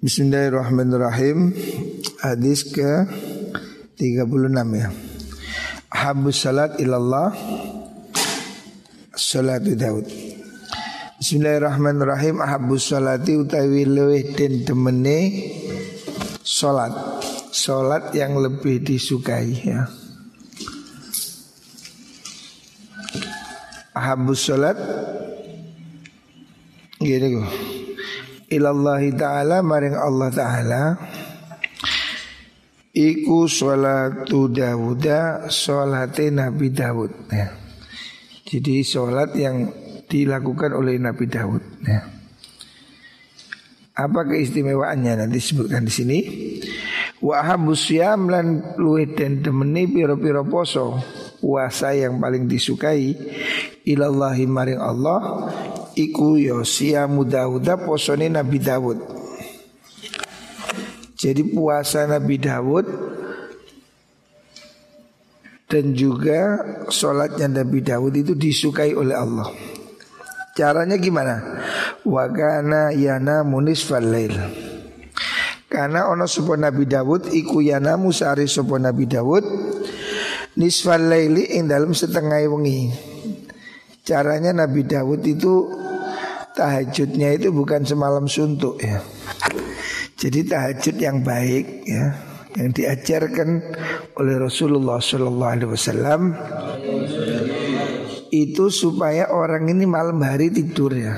Bismillahirrahmanirrahim. Hadis ke 36 ya. Habus salat ilallah Salatu Daud. Bismillahirrahmanirrahim. Habus salati utawi lewih den temene Salat. Salat yang lebih disukai ya. Habus salat Gini kok ilallahi ta'ala maring Allah ta'ala Iku sholatu Dawuda Sholate Nabi Dawud ya. Jadi sholat yang dilakukan oleh Nabi Dawud ya. Apa keistimewaannya nanti disebutkan di sini Wa habus syam lan luwih den temeni piro-piro poso Puasa yang paling disukai Ilallahi maring Allah iku yo siamu Dawuda posone Nabi Dawud. Jadi puasa Nabi Dawud dan juga sholatnya Nabi Dawud itu disukai oleh Allah. Caranya gimana? Wagana yana munis falail. Karena ono sopo Nabi Dawud iku yana musari sopo Nabi Dawud nisfal laili ing dalam setengah wengi. Caranya Nabi Dawud itu tahajudnya itu bukan semalam suntuk ya. Jadi tahajud yang baik ya, yang diajarkan oleh Rasulullah Shallallahu Alaihi Wasallam itu supaya orang ini malam hari tidur ya.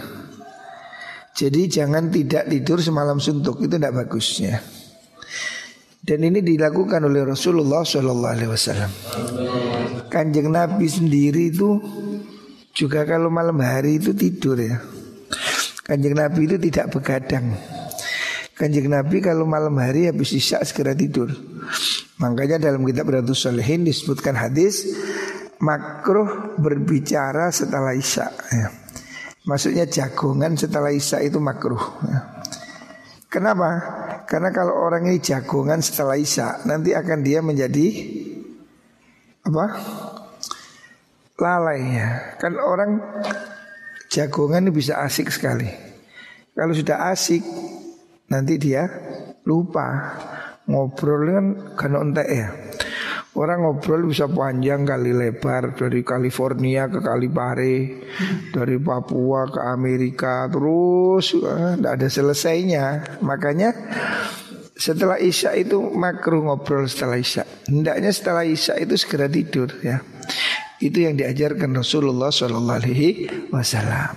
Jadi jangan tidak tidur semalam suntuk itu tidak bagusnya. Dan ini dilakukan oleh Rasulullah Shallallahu Alaihi Wasallam. Kanjeng Nabi sendiri itu juga kalau malam hari itu tidur ya. Kanjeng Nabi itu tidak begadang. Kanjeng Nabi kalau malam hari habis isya segera tidur. Makanya dalam kitab Riyadhus Shalihin disebutkan hadis makruh berbicara setelah isya. Ya. Maksudnya jagongan setelah isya itu makruh. Ya. Kenapa? Karena kalau orang ini jagongan setelah isya nanti akan dia menjadi apa? Lalai ya. Kan orang jagongan ini bisa asik sekali. Kalau sudah asik nanti dia lupa ngobrol kan kan entek ya. Orang ngobrol bisa panjang kali lebar dari California ke Kalipare, dari Papua ke Amerika terus tidak eh, ada selesainya. Makanya setelah Isya itu makruh ngobrol setelah Isya. Hendaknya setelah Isya itu segera tidur ya. Itu yang diajarkan Rasulullah Wasallam.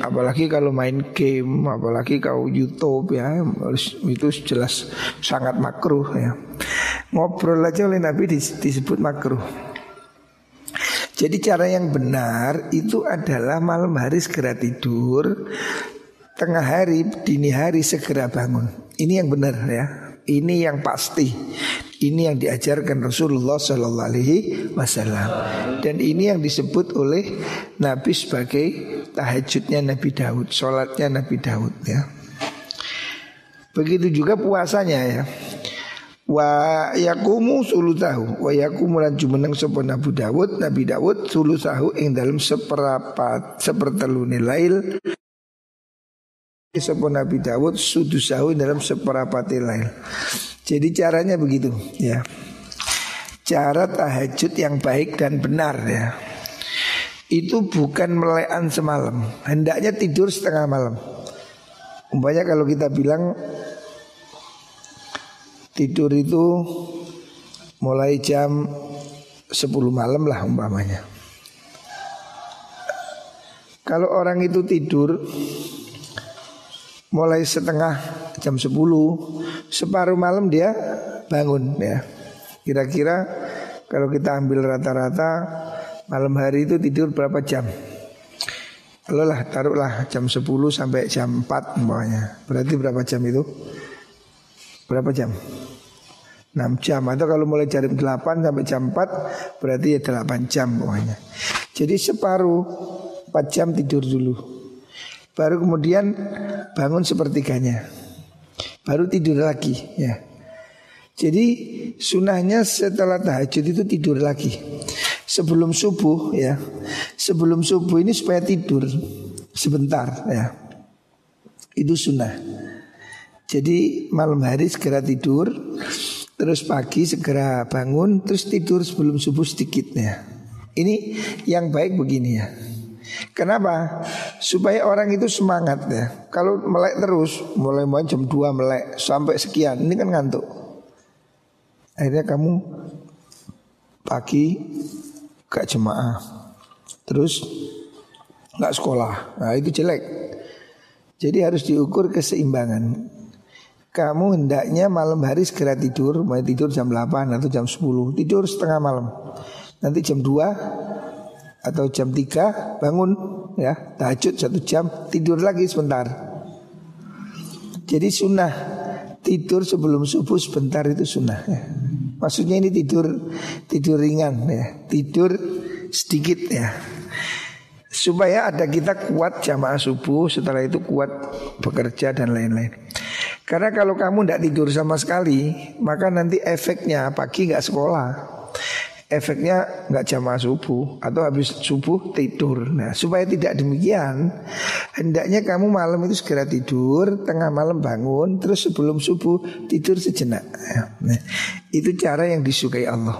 Apalagi kalau main game, apalagi kau YouTube ya, itu jelas sangat makruh ya. Ngobrol aja oleh Nabi disebut makruh. Jadi cara yang benar itu adalah malam hari segera tidur, tengah hari, dini hari segera bangun. Ini yang benar ya. Ini yang pasti. Ini yang diajarkan Rasulullah Sallallahu Alaihi Wasallam dan ini yang disebut oleh Nabi sebagai tahajudnya Nabi Daud, sholatnya Nabi Daud ya. Begitu juga puasanya ya. Wa yakumu tahu Wa yakumu lan jumeneng sapa Nabi Daud Nabi Daud tahu ing dalam seperapat sepertelune lail Sapa Nabi Daud sudusahu dalam seperapati lail jadi caranya begitu ya. Cara tahajud yang baik dan benar ya. Itu bukan melekan semalam. Hendaknya tidur setengah malam. Umpamanya kalau kita bilang tidur itu mulai jam 10 malam lah umpamanya. Kalau orang itu tidur mulai setengah jam 10 separuh malam dia bangun ya. Kira-kira kalau kita ambil rata-rata malam hari itu tidur berapa jam? Kalau lah taruhlah jam 10 sampai jam 4 umpamanya. Berarti berapa jam itu? Berapa jam? 6 jam. Atau kalau mulai jam 8 sampai jam 4 berarti ya 8 jam umpamanya. Jadi separuh 4 jam tidur dulu. Baru kemudian bangun sepertiganya Baru tidur lagi ya Jadi sunahnya setelah tahajud itu tidur lagi Sebelum subuh ya Sebelum subuh ini supaya tidur Sebentar ya Itu sunnah Jadi malam hari segera tidur, terus pagi segera bangun, terus tidur sebelum subuh sedikitnya. Ini yang baik begini ya. Kenapa? Supaya orang itu semangat ya. Kalau melek terus, mulai mulai jam 2 melek sampai sekian, ini kan ngantuk. Akhirnya kamu pagi gak jemaah, terus nggak sekolah. Nah itu jelek. Jadi harus diukur keseimbangan. Kamu hendaknya malam hari segera tidur Mulai tidur jam 8 atau jam 10 Tidur setengah malam Nanti jam 2 Atau jam 3 bangun ya Tahajud satu jam Tidur lagi sebentar. Jadi sunnah Tidur sebelum subuh sebentar itu sunnah ya. Maksudnya ini tidur Tidur ringan ya. Tidur sedikit ya. Supaya ada kita kuat jamaah subuh setelah itu kuat bekerja dan lain-lain. Karena kalau kamu tidak tidur sama sekali, maka nanti efeknya pagi nggak sekolah, efeknya nggak jamaah subuh atau habis subuh tidur. Nah supaya tidak demikian, hendaknya kamu malam itu segera tidur, tengah malam bangun, terus sebelum subuh tidur sejenak. Nah, itu cara yang disukai Allah.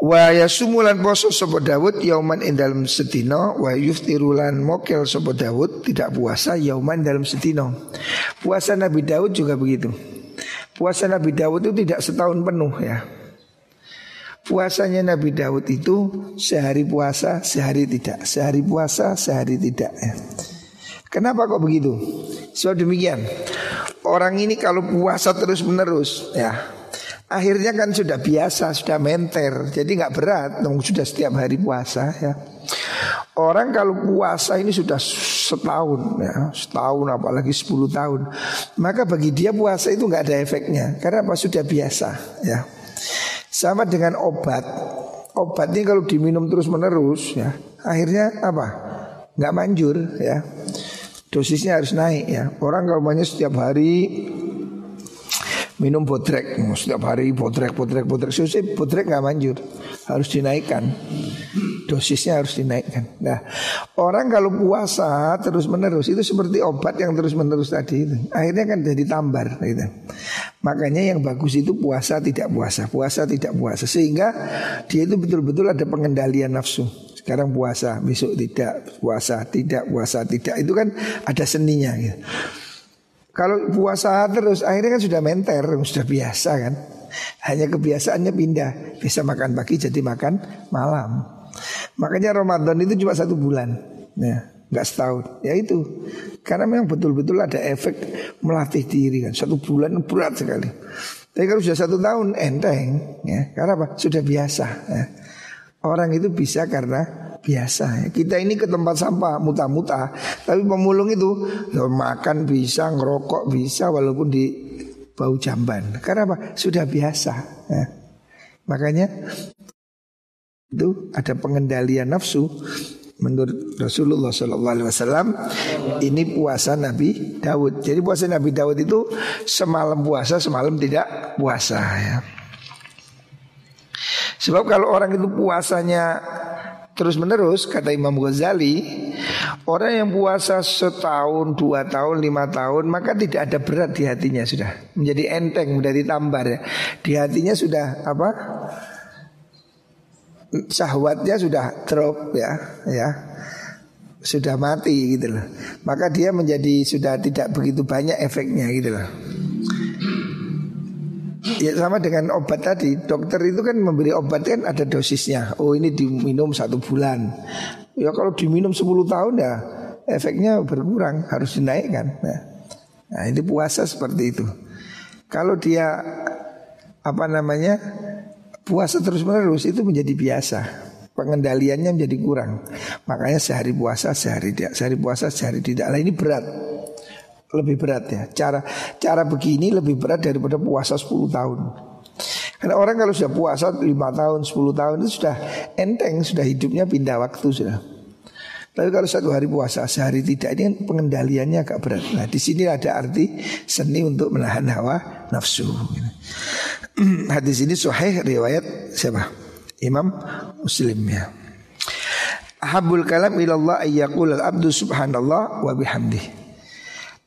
Wa yasumulan poso sapa Daud yauman ing dalam sedina wa yuftirulan mokel sapa Daud tidak puasa yauman dalam sedina. Puasa Nabi Daud juga begitu. Puasa Nabi Daud itu tidak setahun penuh ya. Puasanya Nabi Daud itu sehari puasa, sehari tidak. Sehari puasa, sehari tidak ya. Kenapa kok begitu? So demikian. Orang ini kalau puasa terus menerus ya Akhirnya kan sudah biasa, sudah menter, jadi nggak berat, sudah setiap hari puasa ya. Orang kalau puasa ini sudah setahun ya, setahun apalagi 10 tahun, maka bagi dia puasa itu nggak ada efeknya, karena apa sudah biasa ya. Sama dengan obat, obat ini kalau diminum terus menerus ya, akhirnya apa? Nggak manjur ya. Dosisnya harus naik ya. Orang kalau banyak setiap hari minum botrek. Setiap hari botrek botrek botrek. Susah botrek nggak manjur. Harus dinaikkan. Dosisnya harus dinaikkan. Nah orang kalau puasa terus menerus itu seperti obat yang terus menerus tadi itu. Akhirnya kan jadi tambar gitu. makanya yang bagus itu puasa tidak puasa. Puasa tidak puasa. Sehingga dia itu betul-betul ada pengendalian nafsu. Sekarang puasa besok tidak. Puasa tidak. Puasa tidak. Itu kan ada seninya gitu kalau puasa terus akhirnya kan sudah menter, sudah biasa kan. Hanya kebiasaannya pindah, bisa makan pagi jadi makan malam. Makanya Ramadan itu cuma satu bulan, ya, nggak setahun. Ya itu, karena memang betul-betul ada efek melatih diri kan. Satu bulan berat sekali. Tapi kalau sudah satu tahun enteng, ya, karena apa? Sudah biasa. Ya. Orang itu bisa karena biasa. Kita ini ke tempat sampah muta-muta, tapi pemulung itu ya makan bisa, ngerokok bisa walaupun di bau jamban. Karena apa? Sudah biasa. Ya. Makanya itu ada pengendalian nafsu menurut Rasulullah Wasallam ini puasa Nabi Daud. Jadi puasa Nabi Daud itu semalam puasa, semalam tidak puasa ya. Sebab kalau orang itu puasanya terus menerus kata Imam Ghazali orang yang puasa setahun dua tahun lima tahun maka tidak ada berat di hatinya sudah. Menjadi enteng menjadi tambar ya. Di hatinya sudah apa syahwatnya sudah drop ya ya. Sudah mati gitu loh. Maka dia menjadi sudah tidak begitu banyak efeknya gitu loh Ya sama dengan obat tadi. Dokter itu kan memberi obat kan ada dosisnya. Oh ini diminum satu bulan. Ya kalau diminum 10 tahun ya Efeknya berkurang Harus dinaikkan. Nah, nah ini puasa seperti itu. Kalau dia Apa namanya Puasa terus menerus itu menjadi biasa. Pengendaliannya menjadi kurang. Makanya sehari puasa sehari tidak Sehari puasa sehari tidak. Lah ini berat lebih berat ya. Cara cara begini lebih berat daripada puasa 10 tahun. Karena orang kalau sudah puasa 5 tahun, 10 tahun itu sudah enteng, sudah hidupnya pindah waktu sudah. Tapi kalau satu hari puasa, sehari tidak ini pengendaliannya agak berat. Nah di sini ada arti seni untuk menahan hawa nafsu. Hadis ini sahih riwayat siapa? Imam Muslim ya. Ahabul kalam ilallah ayyakul al-abdu subhanallah wa bihamdih.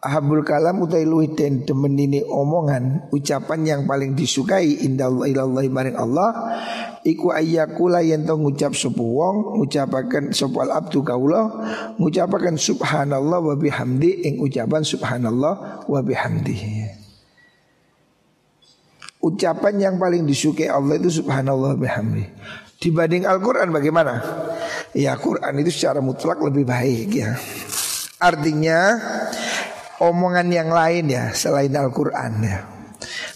Ahabul kalam utai luwih den demen ini omongan ucapan yang paling disukai indallah ilallah maring Allah iku ayyakula yen to ngucap sapa wong ngucapaken sapa abdu kaula ngucapaken subhanallah wa bihamdi ing ucapan subhanallah wa bihamdi. Ucapan yang paling disukai Allah itu subhanallah wa bihamdi. Dibanding Al-Quran bagaimana? Ya Quran itu secara mutlak lebih baik ya. Artinya omongan yang lain ya selain Al-Quran ya.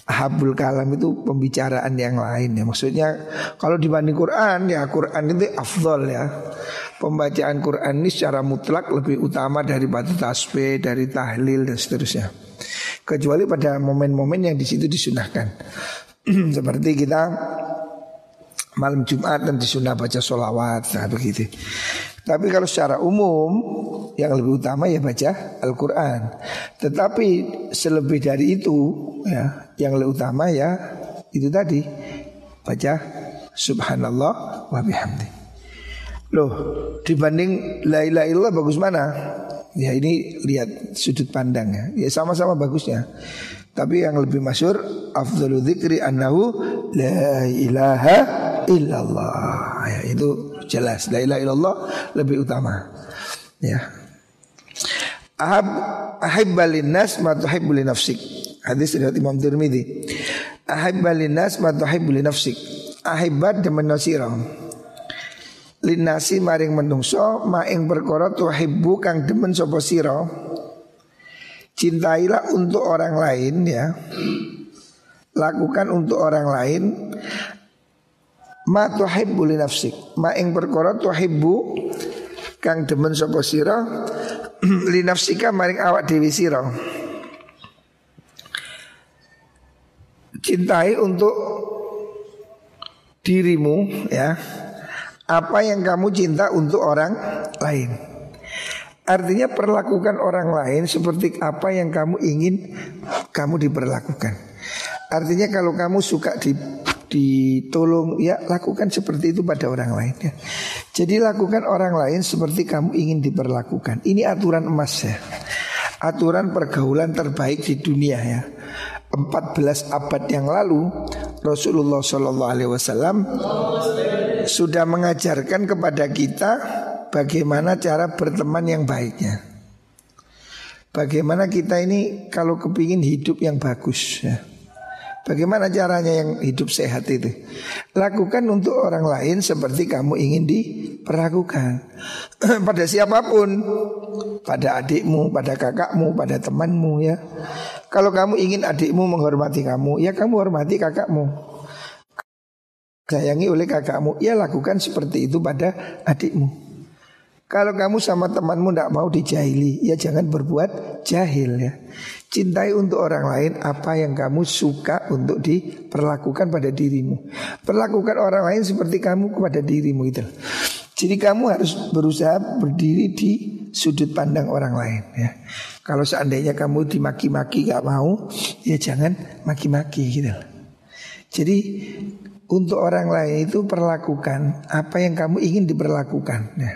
Habul kalam itu pembicaraan yang lain ya. Maksudnya kalau dibanding Quran ya Quran itu afdol ya. Pembacaan Quran ini secara mutlak lebih utama daripada tasbih, dari tahlil dan seterusnya. Kecuali pada momen-momen yang di situ disunahkan. Seperti kita malam Jumat dan disunah baca sholawat nah begitu tapi kalau secara umum yang lebih utama ya baca Al-Quran. Tetapi selebih dari itu ya yang lebih utama ya itu tadi baca Subhanallah wa bihamdi. Loh dibanding la ilaha illallah bagus mana? Ya ini lihat sudut pandang ya. Sama-sama bagusnya. Tapi yang lebih masyur afdalu dzikri annahu la ilaha illallah. Ya itu jelas la ilaha illallah lebih utama. Ya. Ahab ahibbalin nas ma tuhibbu li nafsik. Hadis riwayat Imam Tirmidzi. Ahibbalin nas ma tuhibbu li nafsik. Ahibbat demen sira. Linasi maring menungso ma ing perkara tuhibbu kang demen sapa sira. Cintailah untuk orang lain ya. Lakukan untuk orang lain Ma tuhibbu li nafsik Ma ing perkara tuhibbu Kang demen sapa sira li nafsika maring awak dewi sira Cintai untuk dirimu ya apa yang kamu cinta untuk orang lain. Artinya perlakukan orang lain seperti apa yang kamu ingin kamu diperlakukan. Artinya kalau kamu suka di ditolong ya lakukan seperti itu pada orang lain ya. Jadi lakukan orang lain seperti kamu ingin diperlakukan. Ini aturan emas ya. Aturan pergaulan terbaik di dunia ya. 14 abad yang lalu Rasulullah Shallallahu Alaihi Wasallam sudah mengajarkan kepada kita bagaimana cara berteman yang baiknya. Bagaimana kita ini kalau kepingin hidup yang bagus ya. Bagaimana caranya yang hidup sehat itu? Lakukan untuk orang lain seperti kamu ingin diperlakukan pada siapa pun, pada adikmu, pada kakakmu, pada temanmu ya. Kalau kamu ingin adikmu menghormati kamu, ya kamu hormati kakakmu. Sayangi oleh kakakmu, ya lakukan seperti itu pada adikmu. Kalau kamu sama temanmu tidak mau dijahili, ya jangan berbuat jahil ya. Cintai untuk orang lain apa yang kamu suka untuk diperlakukan pada dirimu. Perlakukan orang lain seperti kamu kepada dirimu itu. Jadi kamu harus berusaha berdiri di sudut pandang orang lain ya. Kalau seandainya kamu dimaki-maki gak mau, ya jangan maki-maki gitu. Jadi untuk orang lain itu perlakukan apa yang kamu ingin diperlakukan. Ya.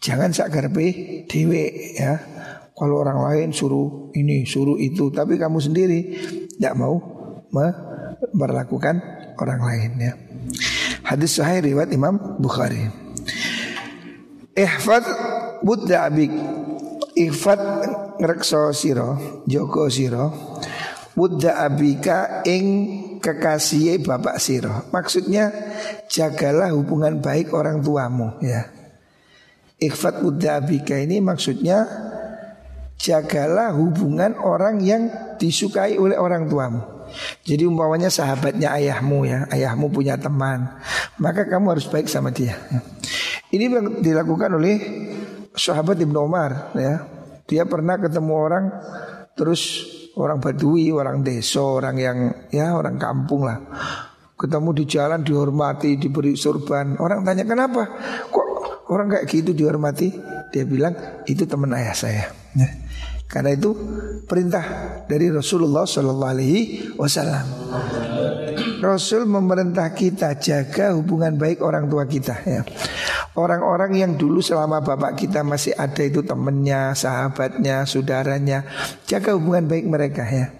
Jangan sakarpe dewe ya. Kalau orang lain suruh ini, suruh itu, tapi kamu sendiri tidak mau memperlakukan orang lain ya. Hadis sahih riwayat Imam Bukhari. Ihfad budda abik. Ihfad ngrekso siro, joko siro. Budda abika ing kekasih bapak siro. Maksudnya jagalah hubungan baik orang tuamu ya. Ikhfat abika ini maksudnya jagalah hubungan orang yang disukai oleh orang tuamu. Jadi umpamanya sahabatnya ayahmu ya, ayahmu punya teman, maka kamu harus baik sama dia. Ini dilakukan oleh sahabat Ibnu Umar ya. Dia pernah ketemu orang terus orang Badui, orang desa, orang yang ya orang kampung lah. Ketemu di jalan dihormati, diberi sorban. Orang tanya kenapa? Kok Orang kayak gitu dihormati Dia bilang itu teman ayah saya ya. Karena itu perintah dari Rasulullah Shallallahu Alaihi Wasallam. Rasul memerintah kita jaga hubungan baik orang tua kita. Ya. Orang-orang yang dulu selama bapak kita masih ada itu temennya, sahabatnya, saudaranya Jaga hubungan baik mereka ya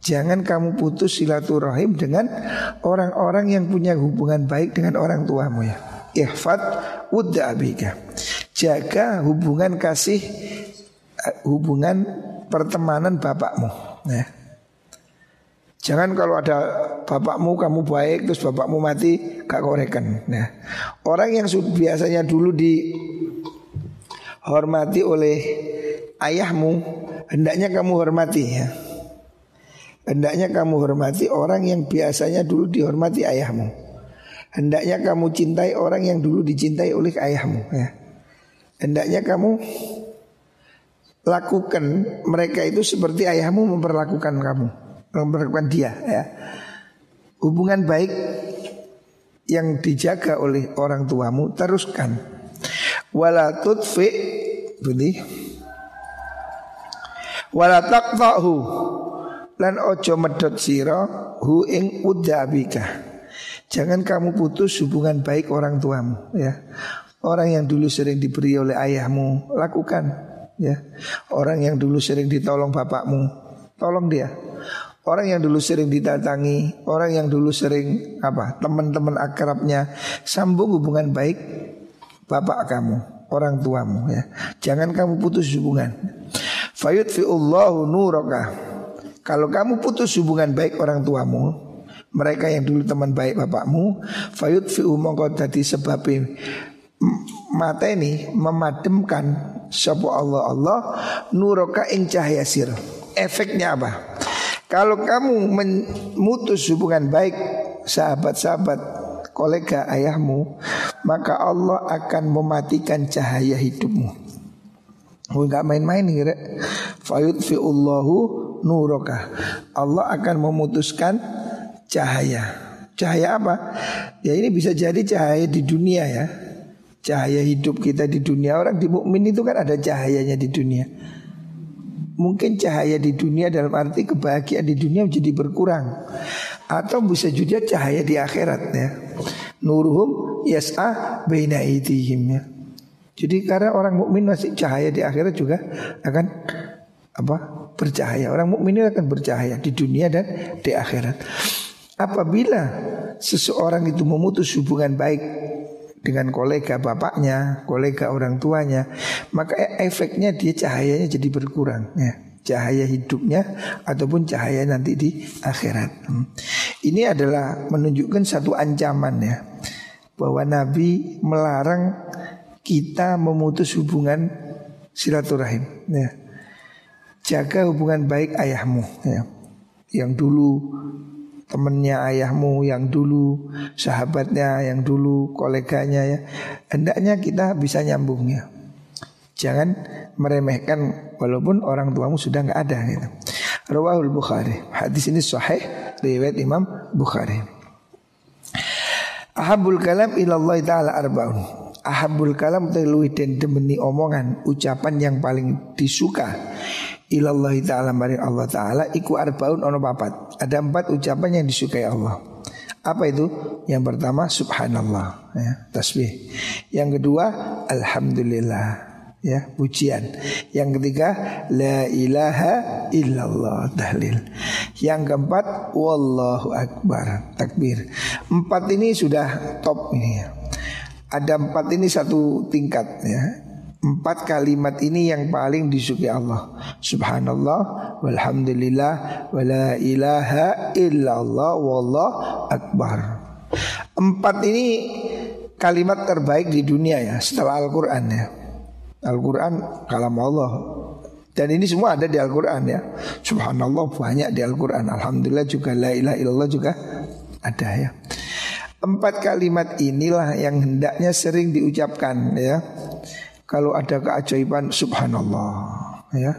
Jangan kamu putus silaturahim dengan orang-orang yang punya hubungan baik dengan orang tuamu ya Ihfad wudda abika Jaga hubungan kasih Hubungan pertemanan bapakmu ya. Jangan kalau ada bapakmu kamu baik terus bapakmu mati gak koreken. Nah, orang yang biasanya dulu dihormati oleh ayahmu, hendaknya kamu hormati ya. Hendaknya kamu hormati orang yang biasanya dulu dihormati ayahmu. Hendaknya kamu cintai orang yang dulu dicintai oleh ayahmu ya. Hendaknya kamu lakukan mereka itu seperti ayahmu memperlakukan kamu memperlakukan dia ya. Hubungan baik yang dijaga oleh orang tuamu teruskan. Wala tudfi bunyi. Wala taqta'hu lan ojo medot sira hu ing udabika. Jangan kamu putus hubungan baik orang tuamu ya. Orang yang dulu sering diberi oleh ayahmu lakukan ya. Orang yang dulu sering ditolong bapakmu tolong dia. Orang yang dulu sering didatangi, orang yang dulu sering apa teman-teman akrabnya, sambung hubungan baik bapak kamu, orang tuamu ya. Jangan kamu putus hubungan. Fayud fi'ullahu nuraka. Kalau kamu putus hubungan baik orang tuamu, mereka yang dulu teman baik bapakmu, fayud fi'u mongko dadi sebab mata ini memadamkan sapa Allah Allah nuraka ing cahaya sir. Efeknya apa? Kalau kamu memutus hubungan baik sahabat-sahabat kolega ayahmu, maka Allah akan mematikan cahaya hidupmu. Oh, enggak main-main nih, Fayud fi'ullahu nuroka. Allah akan memutuskan cahaya. Cahaya apa? Ya ini bisa jadi cahaya di dunia ya. Cahaya hidup kita di dunia. Orang di mukmin itu kan ada cahayanya di dunia. Mungkin cahaya di dunia dalam arti kebahagiaan di dunia menjadi berkurang. Atau bisa juga cahaya di akhirat ya. Nuruhum yas'a baina ya. Jadi karena orang mukmin masih cahaya di akhirat juga akan apa bercahaya. Orang mukmin akan bercahaya di dunia dan di akhirat. Apabila seseorang itu memutus hubungan baik dengan kolega bapaknya, kolega orang tuanya, maka e- efeknya dia cahayanya jadi berkurang ya. Cahaya hidupnya ataupun cahaya nanti di akhirat. Hmm. Ini adalah menunjukkan satu ancaman ya bahwa Nabi melarang kita memutus hubungan silaturahim ya. Jaga hubungan baik ayahmu ya. Yang dulu temennya ayahmu yang dulu, sahabatnya yang dulu, koleganya ya. Hendaknya kita bisa nyambungnya. Jangan meremehkan walaupun orang tuamu sudah nggak ada gitu. Rawahul Bukhari. Hadis ini sahih riwayat Imam Bukhari. Ahabul kalam ilallah taala arbaun. Ahabul kalam teluih dan demeni omongan ucapan yang paling disuka ilallahi ta'ala maring Allah ta'ala iku arbaun ono papat. Ada empat ucapan yang disukai Allah. Apa itu? Yang pertama subhanallah ya, tasbih. Yang kedua alhamdulillah ya pujian. Yang ketiga la ilaha illallah tahlil. Yang keempat wallahu akbar takbir. Empat ini sudah top ini ya. Ada empat ini satu tingkat ya Empat kalimat ini yang paling disukai Allah. Subhanallah Walhamdulillah Wala ilaha illallah Wallah akbar. Empat ini kalimat terbaik di dunia ya Setelah Al-Quran ya. Al-Quran kalam Allah. Dan ini semua ada di Al-Quran ya. Subhanallah banyak di Al-Quran. Alhamdulillah juga La ilaha illallah juga ada ya. Empat kalimat inilah yang hendaknya sering diucapkan ya kalau ada keajaiban subhanallah ya.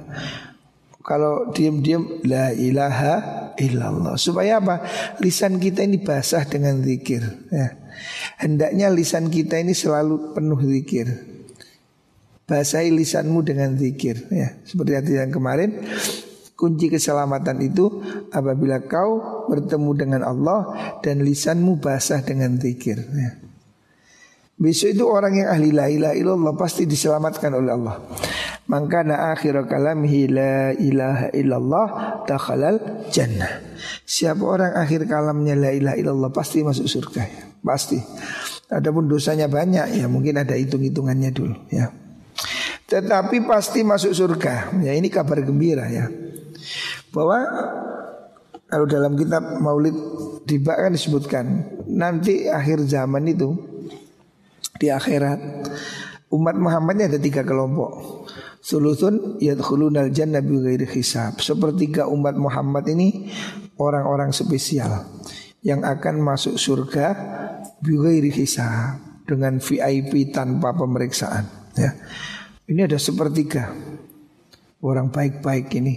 Kalau diam-diam la ilaha illallah. Supaya apa? Lisan kita ini basah dengan zikir ya. Hendaknya lisan kita ini selalu penuh zikir. Basahi lisanmu dengan zikir ya. Seperti hati yang kemarin Kunci keselamatan itu apabila kau bertemu dengan Allah dan lisanmu basah dengan zikir ya. Besok itu orang yang ahli la ilaha illallah pasti diselamatkan oleh Allah. Maka na akhir kalamihi la ilaha illallah dakhalal jannah. Siapa orang akhir kalamnya la ilaha illallah pasti masuk surga ya. Pasti. Adapun dosanya banyak ya mungkin ada hitung-hitungannya dulu ya. Tetapi pasti masuk surga. Ya ini kabar gembira ya. Bahwa kalau dalam kitab Maulid di kan disebutkan nanti akhir zaman itu di akhirat umat Muhammadnya ada tiga kelompok. Sulusun yadkhulunal jannah bighairi hisab. Sepertiga umat Muhammad ini orang-orang spesial yang akan masuk surga bighairi hisab dengan VIP tanpa pemeriksaan ya. Ini ada sepertiga orang baik-baik ini.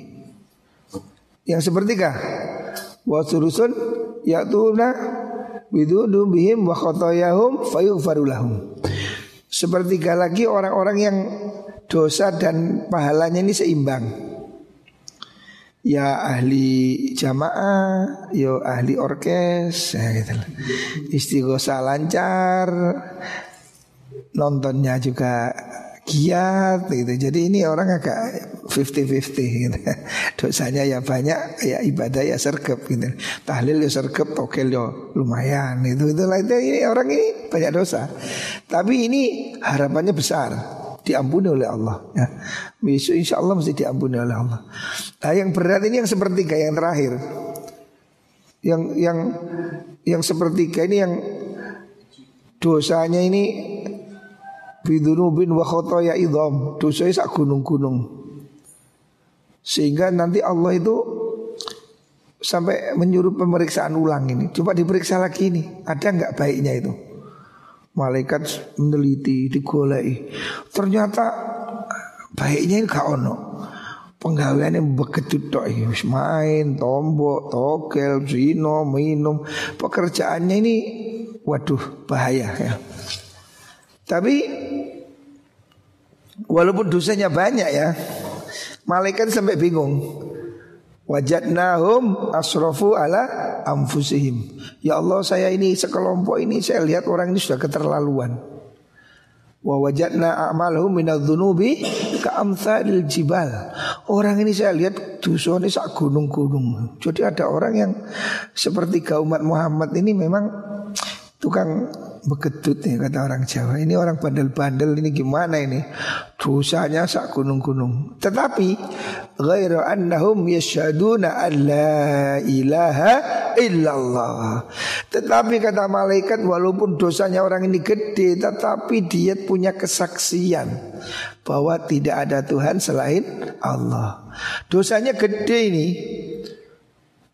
Yang sepertiga wa sulusun ya'tuna bidunubihim wa khotoyahum fayughfarulahum. Sepertiga lagi orang-orang yang dosa dan pahalanya ini seimbang. Ya ahli jamaah, yo ya ahli orkes, ya gitu. Istighosa lancar, nontonnya juga giat gitu. Jadi ini orang agak 50-50 gitu. Dosanya ya banyak, ya ibadah ya sergap gitu. Tahlil ya sergap, tokel ya lumayan itu itu lainnya ini orang ini banyak dosa. Tapi ini harapannya besar diampuni oleh Allah ya. Besok insya Allah mesti diampuni oleh Allah. Nah yang berat ini yang sepertiga yang terakhir. Yang yang yang sepertiga ini yang dosanya ini bidunubin wa khotoya idham. Dosanya sak gunung-gunung. Sehingga nanti Allah itu sampai menyuruh pemeriksaan ulang ini. Coba diperiksa lagi ini. Ada nggak baiknya itu? Malaikat meneliti digolei ternyata baiknya ini gak ono. Yang begitu tok main tombok tokel zino minum. Pekerjaannya ini waduh bahaya ya. Tapi walaupun dosanya banyak ya, malaikat sampai bingung. Wajadnahum asrofu ala amfusihim. Ya Allah saya ini sekelompok ini saya lihat orang ini sudah keterlaluan. Wa wajadna a'malahum minadzunubi ka'amthalil jibal. Orang ini saya lihat dosanya sak gunung-gunung. Jadi ada orang yang seperti umat Muhammad ini memang tukang Begedut nih kata orang Jawa. Ini orang bandel-bandel ini gimana ini? Dosanya sak gunung-gunung. Tetapi Ghairu annahum yashaduna an la ilaha illallah. Tetapi kata malaikat Walaupun dosanya orang ini gede Tetapi dia punya kesaksian Bahwa tidak ada Tuhan selain Allah. Dosanya gede ini.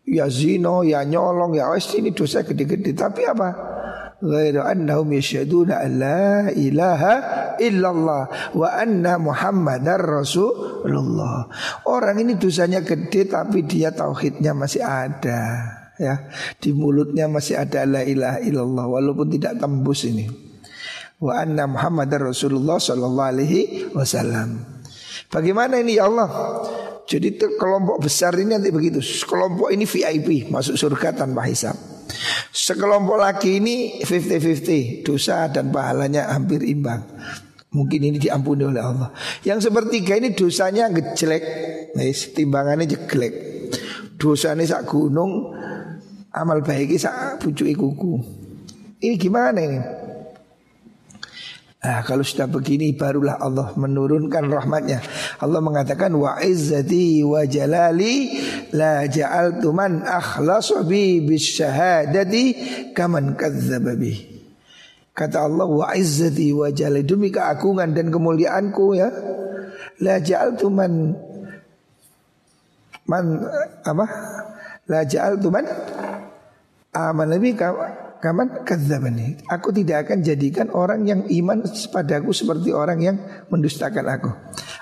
Ya zino, ya nyolong, ya wes ini dosa gede-gede. Tapi apa? Ghairu annahum yashhaduna an la ilaha illallah wa anna muhammadar rasulullah. Orang ini dosanya gede tapi dia tauhidnya masih ada ya. Di mulutnya masih ada la ilaha illallah walaupun tidak tembus ini. Wa anna muhammadar rasulullah sallallahu alaihi wasallam. Bagaimana ini ya Allah? Jadi kelompok besar ini nanti begitu. Kelompok ini VIP masuk surga tanpa hisab. Sekelompok lagi ini 50-50 Dosa dan pahalanya hampir imbang. Mungkin ini diampuni oleh Allah. Yang sepertiga ini dosanya ngejelek. Nah, Timbangannya jelek Dosanya sak gunung Amal baiknya sak pucuk kuku. Ini gimana ini? Nah kalau sudah begini barulah Allah menurunkan rahmatnya. Allah mengatakan wa izzati wa jalali la ja'altu man akhlasu bi bisyahadati kaman kadzdzaba bi. Kata Allah wa izzati wa jalali demi keagungan dan kemuliaanku ya. La ja'altu man man apa? La ja'altu man aman. Nabi kaman kadzabani. Aku tidak akan jadikan orang yang iman padaku seperti orang yang mendustakan aku.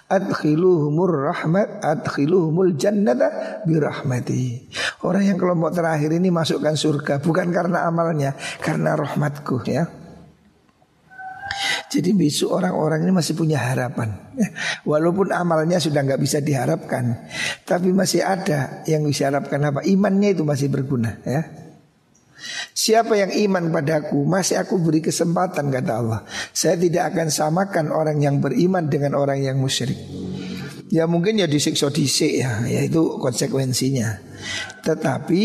Adkhiluhumur rahmat adkhiluhumul jannata birahmati. Orang yang kelompok terakhir ini masukkan surga bukan karena amalnya, karena rahmatku ya. Jadi besok orang-orang ini masih punya harapan. Walaupun amalnya sudah nggak bisa diharapkan Tapi masih ada yang bisa harapkan apa Imannya itu masih berguna ya Siapa yang iman padaku Masih aku beri kesempatan kata Allah. Saya tidak akan samakan orang yang beriman Dengan orang yang musyrik. Ya mungkin ya disiksa disik ya Yaitu konsekuensinya. Tetapi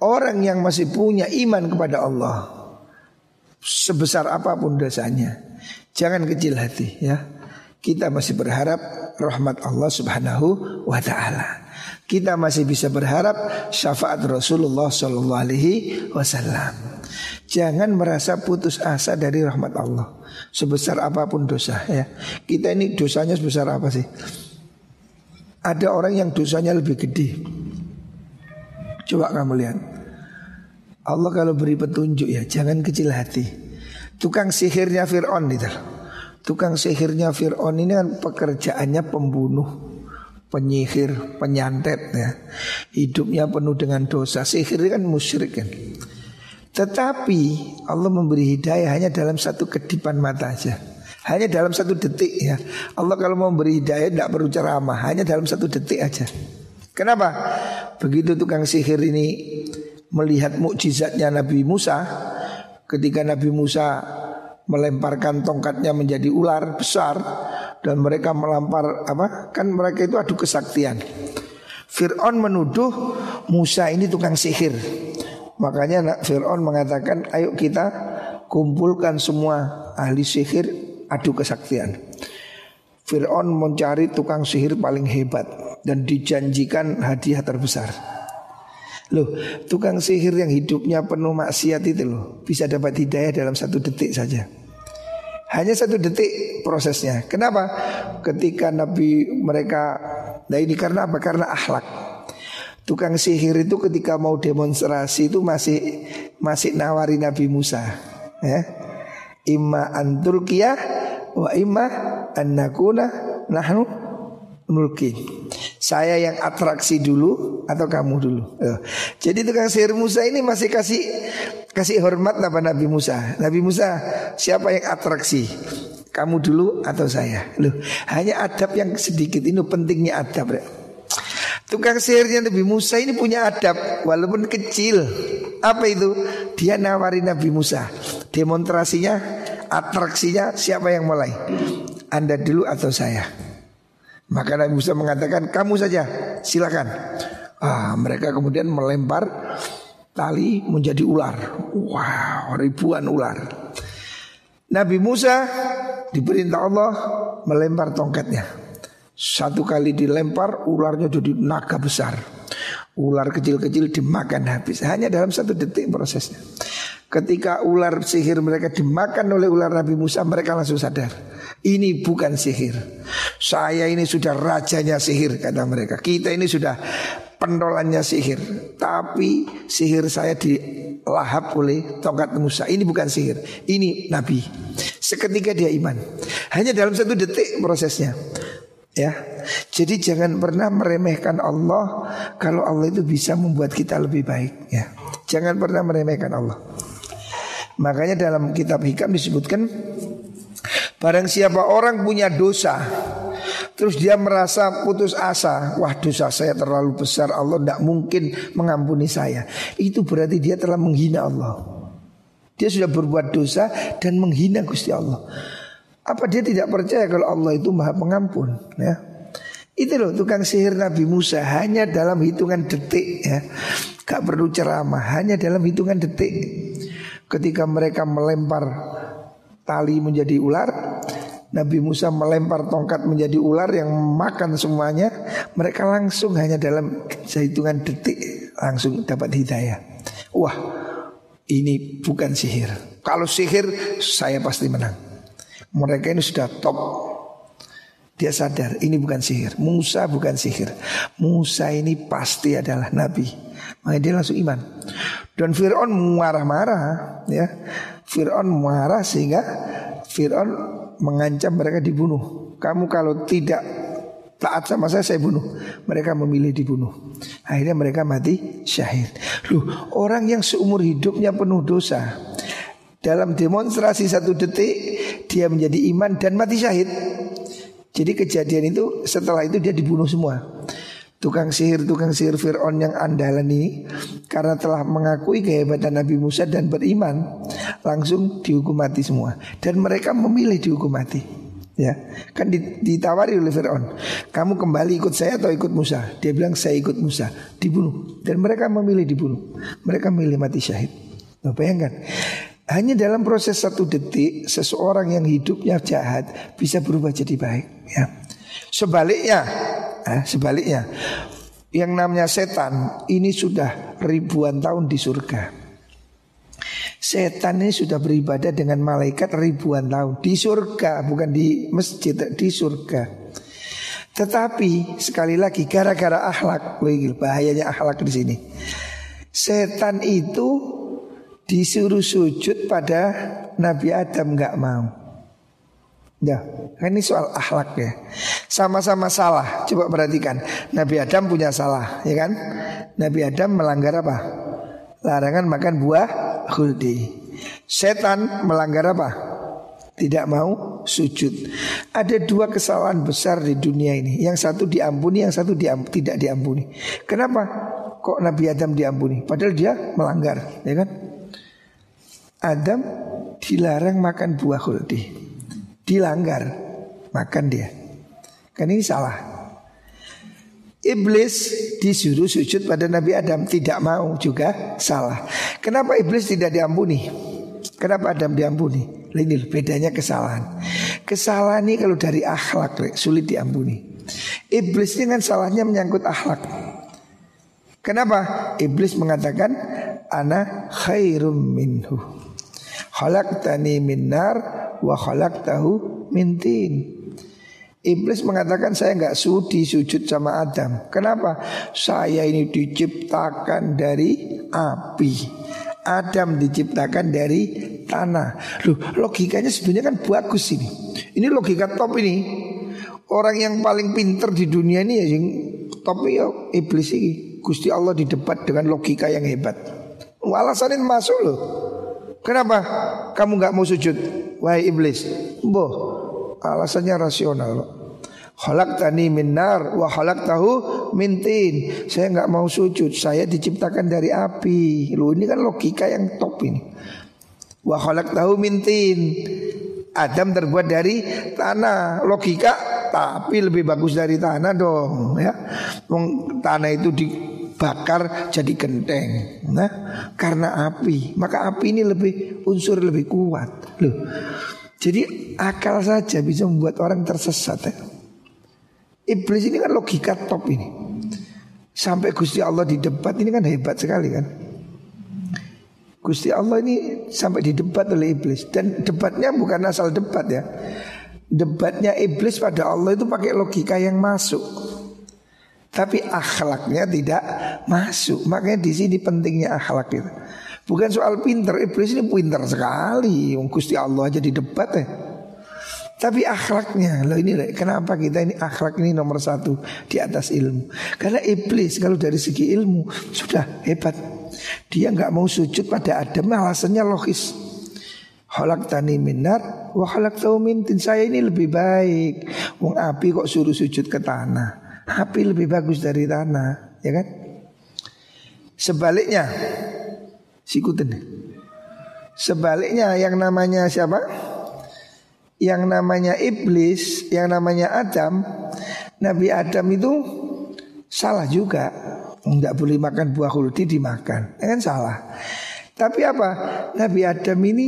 Orang yang masih punya iman kepada Allah Sebesar apa pun dosanya Jangan kecil hati ya. Kita masih berharap rahmat Allah subhanahu wa ta'ala kita masih bisa berharap syafaat Rasulullah Shallallahu Alaihi Wasallam. Jangan merasa putus asa dari rahmat Allah sebesar apa pun dosa ya. Kita ini dosanya sebesar apa sih? Ada orang yang dosanya lebih gede. Coba kamu lihat. Allah kalau beri petunjuk ya jangan kecil hati. Tukang sihirnya Fir'aun itu. Tukang sihirnya Fir'aun ini kan pekerjaannya pembunuh penyihir, penyantet ya. Hidupnya penuh dengan dosa. Sihir kan musyrik kan. Tetapi Allah memberi hidayah hanya dalam satu kedipan mata aja. Hanya dalam satu detik ya. Allah kalau mau memberi hidayah tidak perlu ceramah, hanya dalam satu detik aja. Kenapa? Begitu tukang sihir ini melihat mukjizatnya Nabi Musa, ketika Nabi Musa melemparkan tongkatnya menjadi ular besar, dan mereka melampar apa? Kan mereka itu adu kesaktian. Fir'aun menuduh Musa ini tukang sihir. Makanya Fir'aun mengatakan, ayo kita kumpulkan semua ahli sihir adu kesaktian. Fir'aun mencari tukang sihir paling hebat dan dijanjikan hadiah terbesar. Loh, tukang sihir yang hidupnya penuh maksiat itu loh bisa dapat hidayah dalam satu detik saja. Hanya satu detik prosesnya. Kenapa? Ketika Nabi mereka, nah ini karena apa? Karena akhlak. Tukang sihir itu ketika mau demonstrasi itu masih masih nawari Nabi Musa. Ya. Imma anturkiyah wa imma annakuna nahnu mulki. Saya yang atraksi dulu atau kamu dulu. Jadi tukang sihir Musa ini masih kasih kasih hormat apa Nabi Musa. Nabi Musa siapa yang atraksi? Kamu dulu atau saya? Loh, hanya adab yang sedikit ini pentingnya adab. Tukang sihirnya Nabi Musa ini punya adab walaupun kecil. Apa itu? Dia nawari Nabi Musa. Demonstrasinya, atraksinya siapa yang mulai? Anda dulu atau saya? Maka Nabi Musa mengatakan kamu saja silakan. Ah, mereka kemudian melempar tali menjadi ular. Wow, ribuan ular. Nabi Musa diperintah Allah melempar tongkatnya. Satu kali dilempar ularnya jadi naga besar. Ular kecil-kecil dimakan habis hanya dalam satu detik prosesnya. Ketika ular sihir mereka dimakan oleh ular Nabi Musa mereka langsung sadar. Ini bukan sihir. Saya ini sudah rajanya sihir kata mereka. Kita ini sudah pendolannya sihir. Tapi sihir saya dilahap oleh tongkat Musa. Ini bukan sihir. Ini Nabi. Seketika dia iman. Hanya dalam satu detik prosesnya. Ya, jadi jangan pernah meremehkan Allah kalau Allah itu bisa membuat kita lebih baik. Ya, jangan pernah meremehkan Allah. Makanya dalam kitab hikam disebutkan Barang siapa orang punya dosa Terus dia merasa putus asa. Wah dosa saya terlalu besar. Allah tidak mungkin mengampuni saya. Itu berarti dia telah menghina Allah. Dia sudah berbuat dosa dan menghina Gusti Allah. Apa dia tidak percaya kalau Allah itu maha pengampun ya? Itu loh tukang sihir Nabi Musa. Hanya dalam hitungan detik ya. Gak perlu ceramah, hanya dalam hitungan detik. Ketika mereka melempar tali menjadi ular Nabi Musa melempar tongkat menjadi ular yang makan semuanya. Mereka langsung hanya dalam sehitungan detik Langsung dapat hidayah. Wah ini bukan sihir. Kalau sihir saya pasti menang. Mereka ini sudah top. Dia sadar ini bukan sihir. Musa bukan sihir. Musa ini pasti adalah Nabi. Makanya dia langsung iman. Dan Fir'aun marah-marah ya. Fir'aun marah sehingga Fir'aun mengancam mereka dibunuh. Kamu kalau tidak taat sama saya saya bunuh. Mereka memilih dibunuh. Akhirnya mereka mati syahid. Loh, orang yang seumur hidupnya penuh dosa dalam demonstrasi satu detik dia menjadi iman dan mati syahid. Jadi kejadian itu setelah itu dia dibunuh semua. Tukang sihir, tukang sihir Fir'aun yang andalan ini Karena telah mengakui kehebatan Nabi Musa dan beriman Langsung dihukum mati semua. Dan mereka memilih dihukum mati. Ya, kan ditawari oleh Fir'aun. Kamu kembali ikut saya atau ikut Musa? Dia bilang saya ikut Musa. Dibunuh. Dan mereka memilih dibunuh. Mereka memilih mati syahid. Nah, bayangkan. Hanya dalam proses satu detik Seseorang yang hidupnya jahat Bisa berubah jadi baik. Ya. Sebaliknya eh, sebaliknya yang namanya setan ini sudah ribuan tahun di surga. Setan ini sudah beribadah dengan malaikat ribuan tahun di surga, bukan di masjid, di surga. Tetapi sekali lagi gara-gara akhlak, bahayanya akhlak di sini. Setan itu disuruh sujud pada Nabi Adam nggak mau. Ya, ini soal akhlak ya. Sama-sama salah. Coba perhatikan. Nabi Adam punya salah, ya kan? Nabi Adam melanggar apa? Larangan makan buah khuldi. Setan melanggar apa? Tidak mau sujud. Ada dua kesalahan besar di dunia ini. Yang satu diampuni, yang satu diam tidak diampuni. Kenapa? Kok Nabi Adam diampuni? Padahal dia melanggar, ya kan? Adam dilarang makan buah khuldi dilanggar makan dia. Kan ini salah. Iblis disuruh sujud pada Nabi Adam tidak mau juga salah. Kenapa iblis tidak diampuni? Kenapa Adam diampuni? Ini bedanya kesalahan. Kesalahan ini kalau dari akhlak sulit diampuni. Iblis ini kan salahnya menyangkut akhlak. Kenapa? Iblis mengatakan ana khairum minhu. Khalaqtani min nar wa tahu mintin. Iblis mengatakan saya nggak sudi sujud sama Adam. Kenapa? Saya ini diciptakan dari api. Adam diciptakan dari tanah. Loh, logikanya sebenarnya kan bagus ini. Ini logika top ini. Orang yang paling pinter di dunia ini ya yang top ya iblis ini. Gusti Allah di debat dengan logika yang hebat. Alasan ini masuk loh. Kenapa kamu nggak mau sujud? Wahai iblis. Boh, alasannya rasional. Halak tani minar, wa halak tahu mintin. Saya nggak mau sujud. Saya diciptakan dari api. Lu ini kan logika yang top ini. Wa halak tahu mintin. Adam terbuat dari tanah. Logika tapi lebih bagus dari tanah dong ya. Tanah itu dibakar jadi genteng. Nah, karena api, maka api ini lebih unsur lebih kuat. Loh. Jadi akal saja bisa membuat orang tersesat ya. Iblis ini kan logika top ini. Sampai Gusti Allah di debat ini kan hebat sekali kan. Gusti Allah ini sampai di debat oleh iblis dan debatnya bukan asal debat ya. Debatnya iblis pada Allah itu pakai logika yang masuk. Tapi akhlaknya tidak masuk. Makanya di sini pentingnya akhlak itu. Bukan soal pinter, iblis ini pinter sekali. Gusti Allah aja di debat ya. Tapi akhlaknya, loh ini kenapa kita ini akhlak ini nomor satu di atas ilmu? Karena iblis kalau dari segi ilmu sudah hebat. Dia nggak mau sujud pada Adam, alasannya logis. Halak tani minar, wah halak tahu mintin saya ini lebih baik. Wong api kok suruh sujud ke tanah. Api lebih bagus dari tanah, ya kan? Sebaliknya, Sikutin. Sebaliknya yang namanya siapa? Yang namanya iblis, yang namanya Adam, Nabi Adam itu salah juga. Enggak boleh makan buah huldi dimakan. Ya kan salah. Tapi apa? Nabi Adam ini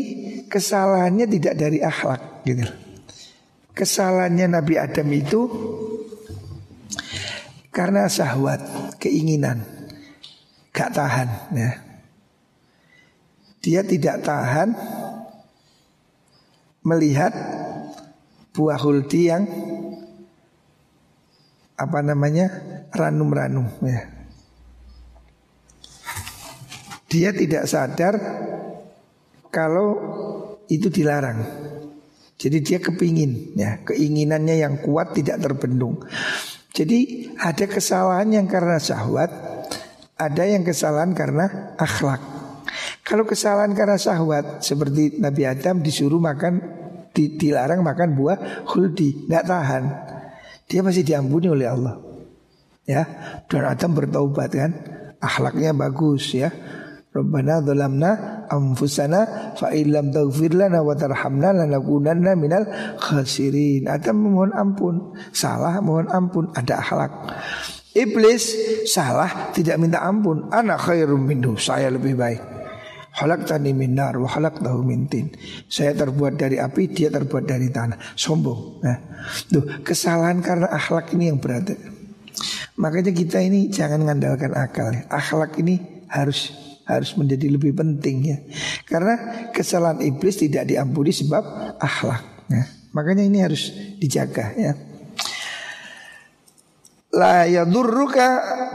kesalahannya tidak dari akhlak gitu. Kesalahannya Nabi Adam itu karena syahwat, keinginan, gak tahan ya. Dia tidak tahan melihat buah huldi yang apa namanya ranum-ranum ya. Dia tidak sadar kalau itu dilarang. Jadi dia kepingin ya, keinginannya yang kuat tidak terbendung. Jadi ada kesalahan yang karena syahwat, ada yang kesalahan karena akhlak. Kalau kesalahan karena syahwat seperti Nabi Adam disuruh makan dilarang makan buah khuldi, nggak tahan. Dia masih diampuni oleh Allah. ya. Dan Adam bertaubat kan. Akhlaknya bagus ya. Rabbana dhalamna anfusana fa illam taghfir lana wa tarhamna lanakunanna minal khasirin. Adam memohon ampun, salah mohon ampun, ada akhlak. Iblis salah tidak minta ampun. Anak khairum minhu, saya lebih baik. Halak tani minar, wa halak tahu mintin. Saya terbuat dari api, dia terbuat dari tanah. Sombong. Nah, tuh kesalahan karena akhlak ini yang berat. Makanya kita ini jangan mengandalkan akal. Ya. Akhlak ini harus harus menjadi lebih penting ya. Karena kesalahan iblis tidak diampuni sebab akhlak. Ya. Makanya ini harus dijaga ya la yadurruka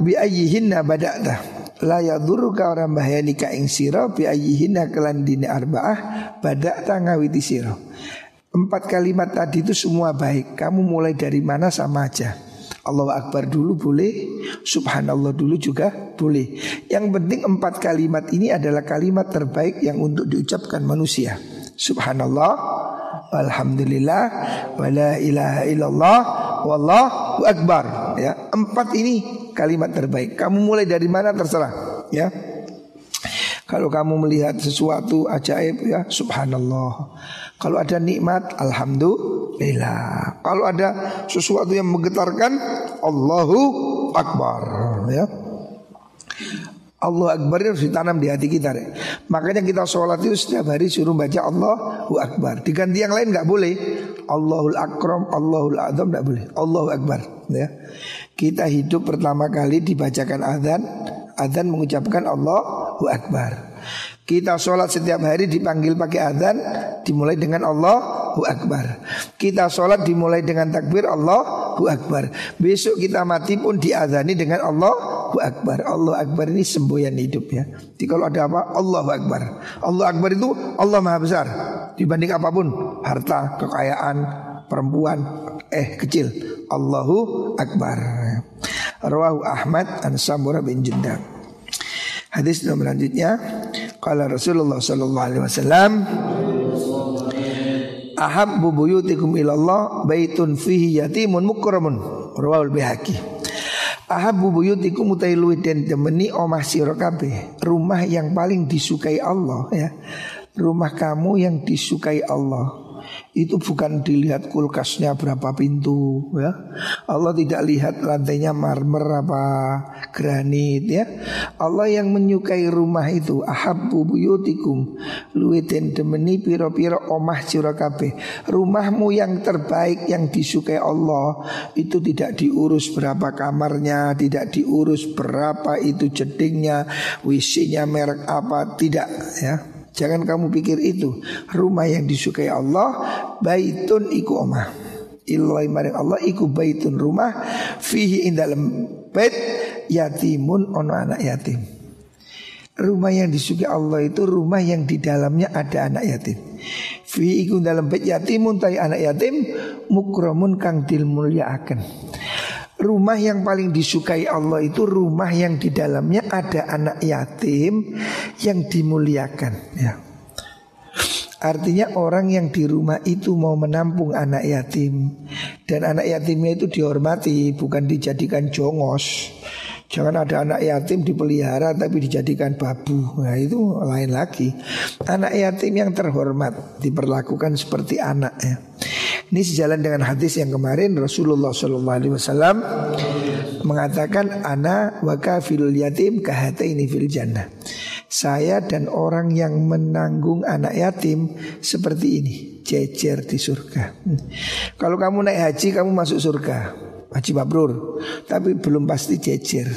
bi ayyihinna bada'ta la yadurruka orang bahayani ka ing sira bi ayyihinna kelan dini arba'ah bada'ta ngawiti sira. Empat kalimat tadi itu semua baik. Kamu mulai dari mana sama aja. Allahu Akbar dulu boleh Subhanallah dulu juga boleh. Yang penting empat kalimat ini adalah kalimat terbaik yang untuk diucapkan manusia. Subhanallah Alhamdulillah Wala ilaha illallah Wallahu Akbar. Ya empat ini kalimat terbaik. Kamu mulai dari mana terserah ya. Kalau kamu melihat sesuatu ajaib ya subhanallah. Kalau ada nikmat alhamdulillah. Kalau ada sesuatu yang menggetarkan Allahu Akbar ya. Allah Akbar harus ditanam di hati kita deh. Makanya kita sholat itu setiap hari suruh baca Allahu Akbar. Diganti yang lain nggak boleh Allahul Akram, Allahul Azam nggak boleh. Allahu Akbar ya. Kita hidup pertama kali dibacakan azan Azan mengucapkan Allahu Akbar. Kita sholat setiap hari dipanggil pakai azan Dimulai dengan Allahu Akbar. Kita sholat dimulai dengan takbir Allahu Akbar. Besok kita mati pun diazani dengan Allahu Akbar. Allah Akbar ini semboyan hidup ya. Jadi kalau ada apa Allahu Akbar. Allah Akbar itu Allah Maha Besar Dibanding apa pun. Harta, kekayaan, perempuan Eh kecil. Allahu Akbar. Rawahu Ahmad An Samura bin Jundab. Hadis nomor selanjutnya Kala Rasulullah sallallahu alaihi wasallam Ahabbu buyutikum ilallah baitun fihi yatimun mukramun rawahul bihaqi Ahabbu buyutikum utai luwih den temeni omah sira rumah yang paling disukai Allah ya rumah kamu yang disukai Allah itu bukan dilihat kulkasnya berapa pintu ya. Allah tidak lihat lantainya marmer apa granit ya. Allah yang menyukai rumah itu ahabbu buyutikum luwiten demeni piro-piro omah sira Rumahmu yang terbaik yang disukai Allah itu tidak diurus berapa kamarnya, tidak diurus berapa itu jedingnya, wisinya merek apa, tidak ya. Jangan kamu pikir itu Rumah yang disukai Allah Baitun iku omah Ilahi maring Allah iku baitun rumah Fihi in dalam bait Yatimun ono anak yatim Rumah yang disukai Allah itu rumah yang di dalamnya ada anak yatim. Fi iku dalam bait yatimun tai anak yatim mukramun kang dilmulyakaken. Rumah yang paling disukai Allah itu rumah yang di dalamnya ada anak yatim yang dimuliakan ya. Artinya orang yang di rumah itu mau menampung anak yatim. Dan anak yatimnya itu dihormati bukan dijadikan jongos. Jangan ada anak yatim dipelihara tapi dijadikan babu. Nah itu lain lagi. Anak yatim yang terhormat diperlakukan seperti anak ya ini sejalan dengan hadis yang kemarin Rasulullah SAW mengatakan ana wa kafilul yatim kahataini fil jannah. Saya dan orang yang menanggung anak yatim seperti ini, cecer di surga. Hmm. Kalau kamu naik haji kamu masuk surga, haji mabrur, tapi belum pasti cecer.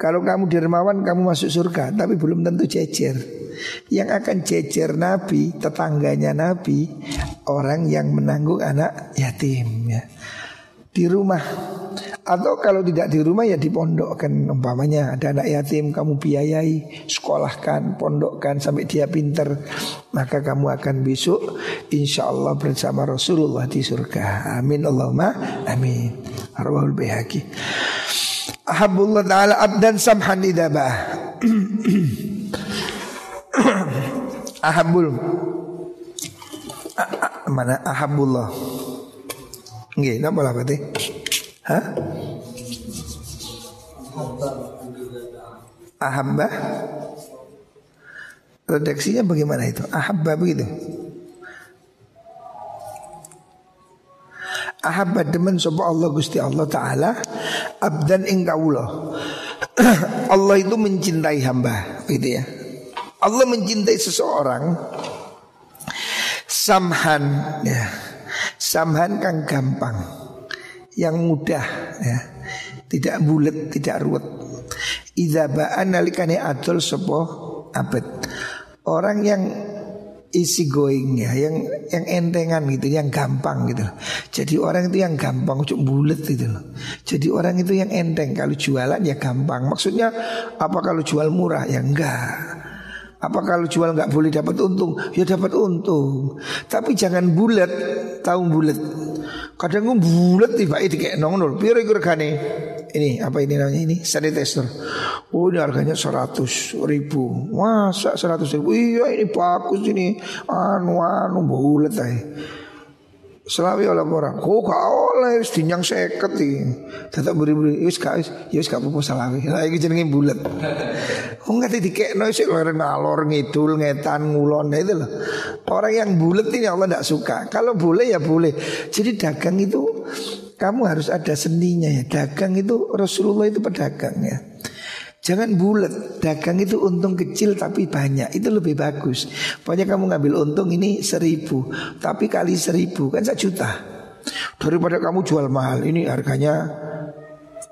Kalau kamu dermawan kamu masuk surga, tapi belum tentu cecer. Yang akan cecer Nabi, tetangganya Nabi, orang yang menanggung anak yatim ya. Di rumah. Atau kalau tidak di rumah ya di pondok kan umpamanya ada anak yatim kamu biayai sekolahkan pondokkan sampai dia pinter maka kamu akan besok insya Allah bersama Rasulullah di surga. Amin Allahumma amin. Arwahul bihaki Ahabullah ta'ala abdan samhan idabah. Ahabul mana ahabullah. Nggih, napa lah berarti? Hah? Ahabba Redaksinya bagaimana itu? Ahabba begitu Ahabba demen sapa Allah Gusti Allah taala abdan ing kawula. Allah itu mencintai hamba, gitu ya. Allah mencintai seseorang samhan ya. Samhan kan gampang. Yang mudah ya. Tidak bulat, tidak ruwet. Idza ba'an nalikane adol sapa abad. Orang yang isi going ya yang yang entengan gitu yang gampang gitu jadi orang itu yang gampang cuk bulat gitu loh jadi orang itu yang enteng kalau jualan ya gampang maksudnya apa kalau jual murah ya enggak apa kalau jual nggak boleh dapat untung ya dapat untung tapi jangan bulat tahu bulat kadang bulat tiba itu kayak nongol piro regane ini apa ini namanya ini sanitizer. Oh ini harganya seratus ribu. Masa seratus ribu? Iya ini bagus ini. Anu anu bulat ay. Selawi oleh orang, kok gak oleh wis dinyang seket iki. Tetep beri-beri wis gak wis ya wis gak apa-apa selawi. Lah iki jenenge bulet. Wong ngerti dikekno sik leren ngalor ngidul ngetan ngulon itu loh. Orang yang bulet ini Allah tidak suka. Kalau boleh ya boleh. Jadi dagang itu kamu harus ada seninya ya. Dagang itu Rasulullah itu pedagang ya. Jangan bulat, dagang itu untung kecil tapi banyak, itu lebih bagus. Pokoknya kamu ngambil untung ini seribu, tapi kali seribu kan satu juta. Daripada kamu jual mahal, ini harganya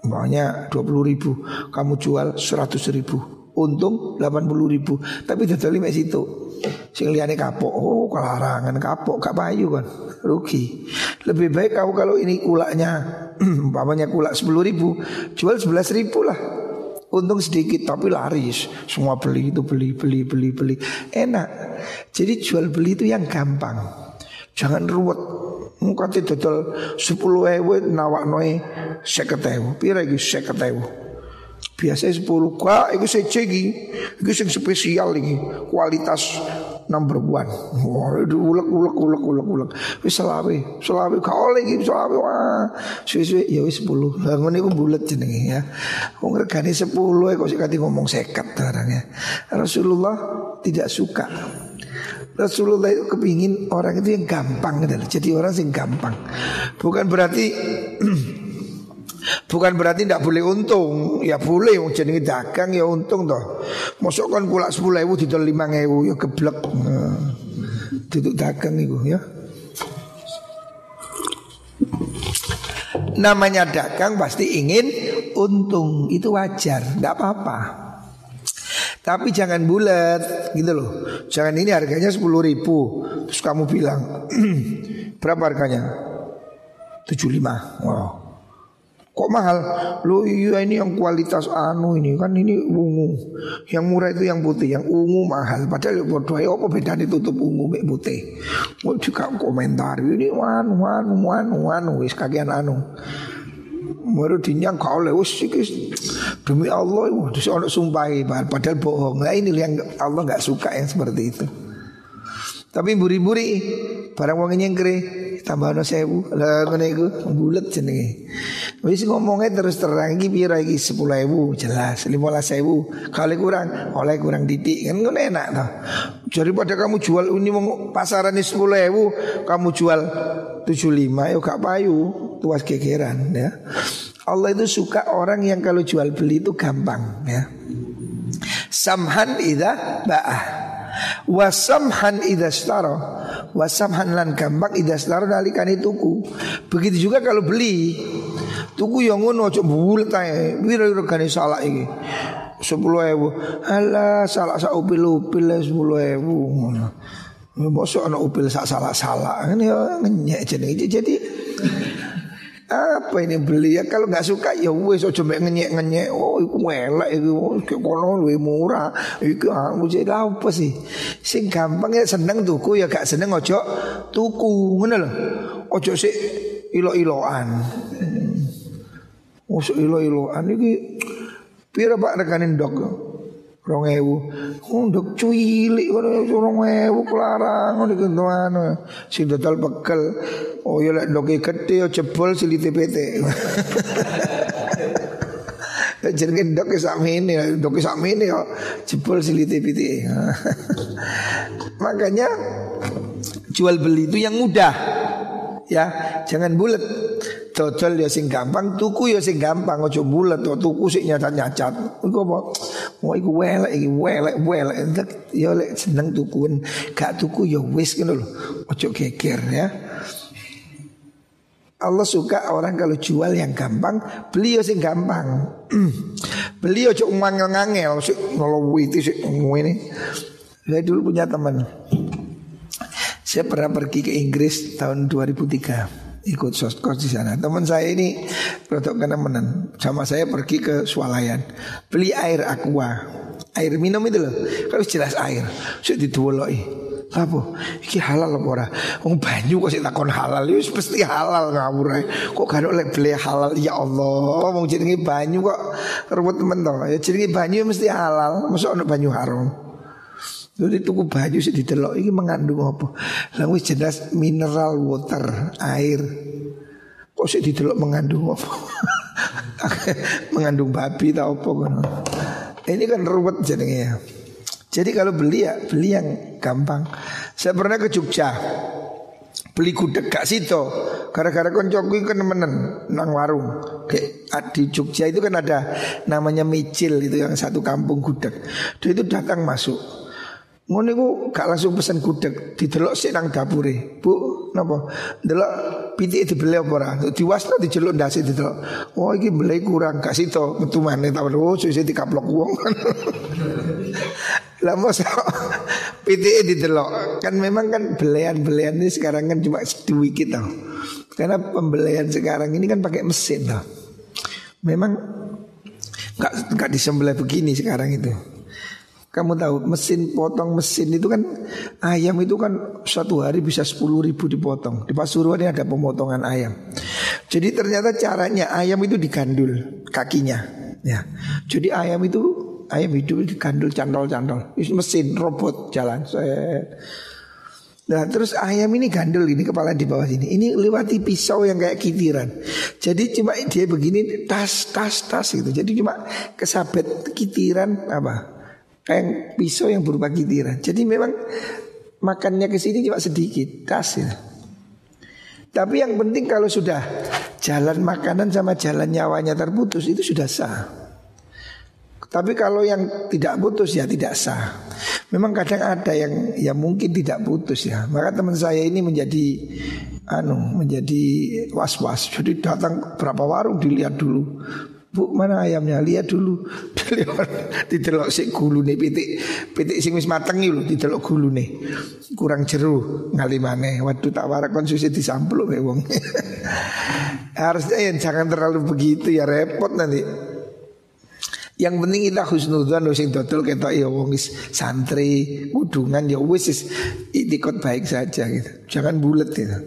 banyak 20 ribu, kamu jual 100 ribu, untung 80 ribu, tapi dodol lima situ. Sing liane kapok, oh kelarangan kapok, gak payu kan rugi. Lebih baik kau kalau ini kulaknya umpamanya kulak sepuluh ribu jual sebelas ribu lah. Untung sedikit tapi laris. Semua beli itu beli beli beli beli. Enak. Jadi jual beli itu yang gampang. Jangan ruwet. Mungkin total sepuluh ewe nawak noe seket ewe Pira lagi seket ewe Biasanya sepuluh. Kak itu saya cegi Itu yang spesial lagi Kualitas number one. Wah, ulek ulek ulek ulek ulek. Wis selawe, selawe kau lagi selawe wah. Suwi-suwi ya wis 10. Lah ngene iku bulet jenenge ya. Wong regane 10 kok sik ngomong sekat barang ya. Rasulullah tidak suka. Rasulullah itu kepingin orang itu yang gampang gitu. Jadi orang yang gampang. Bukan berarti Bukan berarti tidak boleh untung. Ya boleh Wong jenenge dagang ya untung toh. Masuk kan kulak 10 ewu Didol 5 ewu ya geblek. Nah, Duduk dagang itu ya. Namanya dagang pasti ingin untung. Itu wajar Tidak apa-apa. Tapi jangan bulat gitu loh. Jangan ini harganya 10 ribu. Terus kamu bilang Berapa harganya? 75 Wow Kok mahal? Lo iya ini yang kualitas anu ini kan ini ungu. Yang murah itu yang putih, yang ungu mahal. Padahal bodoh ya apa bedanya tutup ungu mek putih. Mau juga komentar ini anu anu anu anu wis kagian anu. Baru dinyang kau oleh wis demi Allah terus orang sumpah padahal bohong. Nah ini yang Allah nggak suka yang seperti itu. Tapi buri-buri barang wong nyengkre tambah no sewu lah ngene iku bulet jenenge. Wis ngomongnya terus terang iki pira iki 10.000 jelas 15.000 kali kurang oleh kurang didik kan ngono enak toh. Daripada kamu jual pasaran ini 10.000 kamu jual 75 ya gak payu tuas kegeran ya. Allah itu suka orang yang kalau jual beli itu gampang ya. Samhan idza ba'ah Wasamhan idastaro Wasamhan lan gampang idastaro nalikani tuku. Begitu juga kalau beli Tuku yang ngono cok bulet ae Wira regane salah iki? sepuluh ewu. Alah salah sak upil upil sepuluh ewu Bosok anak upil sak salah salah Ini ya ngenyek jadi jadi apa ini beli? Ya kalau nggak suka ya wes ojo mek ngenyek ngenyek oh iku elek iku. Kayak kono luwih murah. Iku aku jadi apa sih? Sing gampang ya seneng tuku ya gak seneng ojo tuku ngono lho. Ojo sih ilo-iloan. Hmm. oh ilo-iloan. Iki pira Pak rekanin dok rong ewu untuk cuilik rong ewu kelarang ngono gitu anu sing total bekel oh ya lek doke gede jebol silite PT jenenge ndok ya sakmene, ndok ya sakmene yo jebol silite-pitike. Makanya jual beli itu yang mudah. Ya, jangan bulat. Dodol ya sing gampang, tuku ya sing gampang, aja bulat to tuku sing nyacat-nyacat. Iku apa? Mau iku welek iki welek welek. Ya lek seneng tukun, gak tuku ya wis ngono lho. Aja geger ya. Allah suka orang kalau jual yang gampang, beli sing gampang. beli aja ngangel-ngangel, sik ngelowiti sik ini. Saya dulu punya teman. Saya pernah pergi ke Inggris tahun 2003 ikut soskos di sana. Teman saya ini rotok kenemenan sama saya pergi ke Swalayan beli air aqua, air minum itu loh. Kalau jelas air, sudah dituoloi. Apa? Iki halal apa ora? Wong banyu kok sik takon halal ya pasti halal ngawur ae. Kok gak oleh beli halal ya Allah. Wong jenenge banyu kok ruwet temen to. Ya jenenge banyu mesti halal. Mosok ono banyu haram. Jadi tuku baju sih didelok ini mengandung apa? Wis jelas mineral water, air. Kok sih didelok mengandung apa? mengandung babi tau apa. Ini kan ruwet jenenge ya. Jadi kalau beli ya beli yang gampang. Saya pernah ke Jogja beli gudeg gak situ gara-gara koncoku kan menen nang warung kayak di Jogja itu kan ada namanya micil itu yang satu kampung gudeg dia itu datang masuk Ngono iku gak langsung pesen gudeg, didelok sik nang dapure. Bu, napa? Delok pitike dibeli apa ora? Diwasno dijeluk ndase didelok. Oh iki beli kurang gak sito, metu maneh ta. Oh sik dikaplok wong. Lah mosok pitike didelok. Kan memang kan belian-belian ini sekarang kan cuma sedikit tau. Karena pembelian sekarang ini kan pakai mesin tau. Memang nggak nggak disembelih begini sekarang itu. Kamu tahu mesin potong mesin itu kan ayam itu kan satu hari bisa sepuluh ribu dipotong. Di Pasuruan ini ada pemotongan ayam. Jadi ternyata caranya ayam itu digandul kakinya. Ya. Jadi ayam itu ayam hidup digandul cantol-cantol. Mesin robot jalan. Nah terus ayam ini gandul ini kepala di bawah sini. Ini lewati pisau yang kayak kitiran. Jadi cuma dia begini tas tas tas gitu. Jadi cuma kesabet kitiran apa kayak pisau yang berupa kitiran. Jadi memang makannya ke sini cuma sedikit, tas ya. Tapi yang penting kalau sudah jalan makanan sama jalan nyawanya terputus itu sudah sah. Tapi kalau yang tidak putus ya tidak sah. Memang kadang ada yang ya mungkin tidak putus ya. Maka teman saya ini menjadi anu menjadi was-was. Jadi datang berapa warung dilihat dulu. Bu mana ayamnya? Lihat dulu. Didelok si gulu nih pitik Pitik sing wis mateng lho didelok gulu nih Kurang jeru ngalimane Waduh tak warak konsusi disampul ya wong. Harusnya ya jangan terlalu begitu ya repot nanti. Yang penting kita husnudzon sing dodol ketok ya wong santri, kudungan ya wis itikot baik saja gitu. Jangan bulat gitu.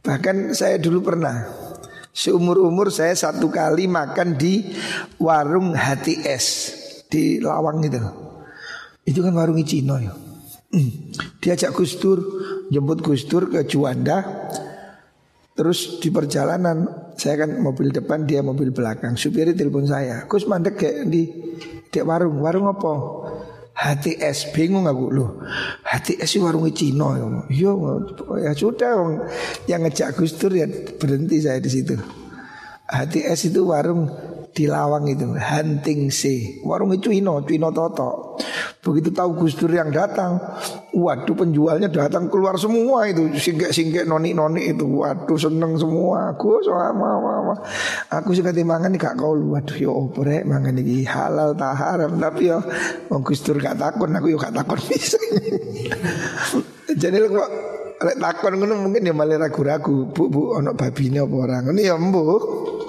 Bahkan saya dulu pernah Seumur-umur saya satu kali makan di warung hati es di Lawang itu. Itu kan warung Cino ya. Hmm. Diajak Gus Dur, jemput Gus Dur ke Juanda. Terus di perjalanan saya kan mobil depan dia mobil belakang. Supirnya telepon saya. Gus mandek kayak di di warung. Warung apa? HTS bingung aku loh HTS itu warung Cina ya Yo, ya sudah yang ngejak Gus Dur ya berhenti saya di situ. HTS itu warung di Lawang itu. Hunting sea warung itu Ino Ino Toto. Begitu tahu Gus Dur yang datang waduh penjualnya datang keluar semua itu. Singgek singgek noni noni itu. Waduh seneng semua. Aku sama sama aku suka dimangan gak kau waduh yo oprek mangan ini halal tak haram. Tapi yo Gus Dur gak takut aku yo gak takut bisa. Jadi kok Lek takon ngono mungkin ya malah ragu-ragu, Bu, Bu ono babine apa. Ini ya mbuh.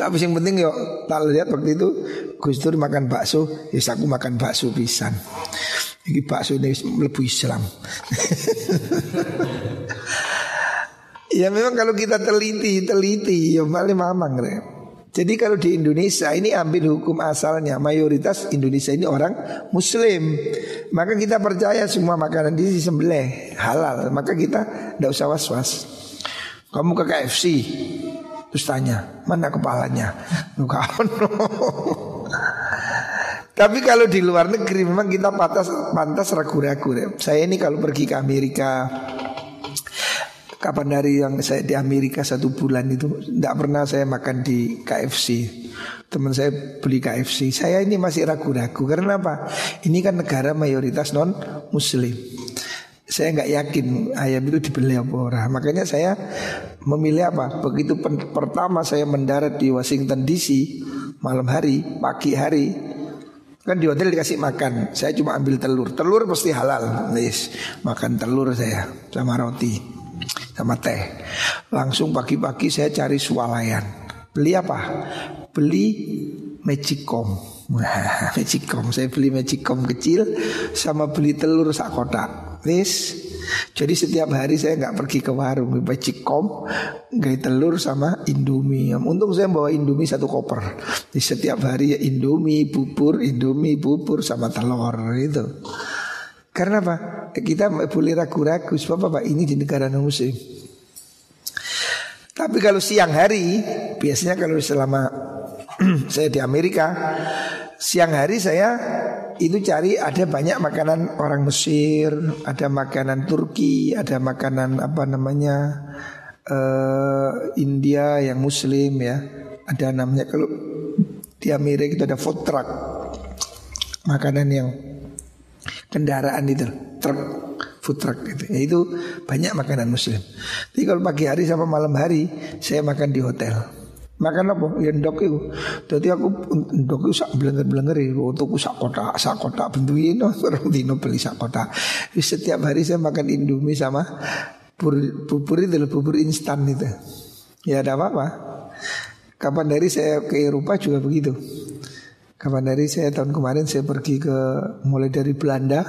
Tapi yang penting yo tak lihat waktu itu Gus Dur makan bakso, ya aku makan bakso pisan. Ini bakso ini lebih Islam. ya memang kalau kita teliti, teliti ya malah mamang re. Jadi kalau di Indonesia ini ambil hukum asalnya mayoritas Indonesia ini orang Muslim, maka kita percaya semua makanan di sembelih halal, maka kita tidak usah was was. Kamu ke KFC, Terus tanya, mana kepalanya? Nuka Tapi kalau di luar negeri memang kita pantas pantas ragu-ragu. Saya ini kalau pergi ke Amerika, kapan dari yang saya di Amerika satu bulan itu tidak pernah saya makan di KFC. Teman saya beli KFC. Saya ini masih ragu-ragu karena apa? Ini kan negara mayoritas non Muslim. Saya nggak yakin ayam itu dibeli apa orang. Makanya saya memilih apa? Begitu pertama saya mendarat di Washington DC malam hari, pagi hari, Kan di hotel dikasih makan Saya cuma ambil telur Telur pasti halal Yes. Makan telur saya Sama roti Sama teh Langsung pagi-pagi saya cari swalayan Beli apa? Beli magicom Magicom Saya beli magicom kecil Sama beli telur sak Yes. Jadi setiap hari saya nggak pergi ke warung, baca cikom, nggak telur sama indomie. Untung saya bawa indomie satu koper. Di setiap hari ya indomie, bubur, indomie, bubur sama telur itu. Karena apa? Kita boleh ragu-ragu sebab apa? Ini di negara non muslim. Tapi kalau siang hari, biasanya kalau selama saya di Amerika, siang hari saya itu cari ada banyak makanan orang Mesir, ada makanan Turki, ada makanan apa namanya uh, India yang Muslim ya, ada namanya kalau di Amerika itu ada food truck, makanan yang kendaraan itu truk food truck itu, ya, itu banyak makanan Muslim. Jadi kalau pagi hari sama malam hari saya makan di hotel. Makan apa? Ya ndok itu. Jadi aku ndok itu sak blenger-blenger Untuk sak kotak, sak kotak bentuk ini orang dino beli sak. Setiap hari saya makan indomie sama bubur, bubur itu bubur instan itu. Ya ada apa-apa. Kapan dari saya ke Eropa juga begitu. Kapan dari saya tahun kemarin saya pergi ke mulai dari Belanda,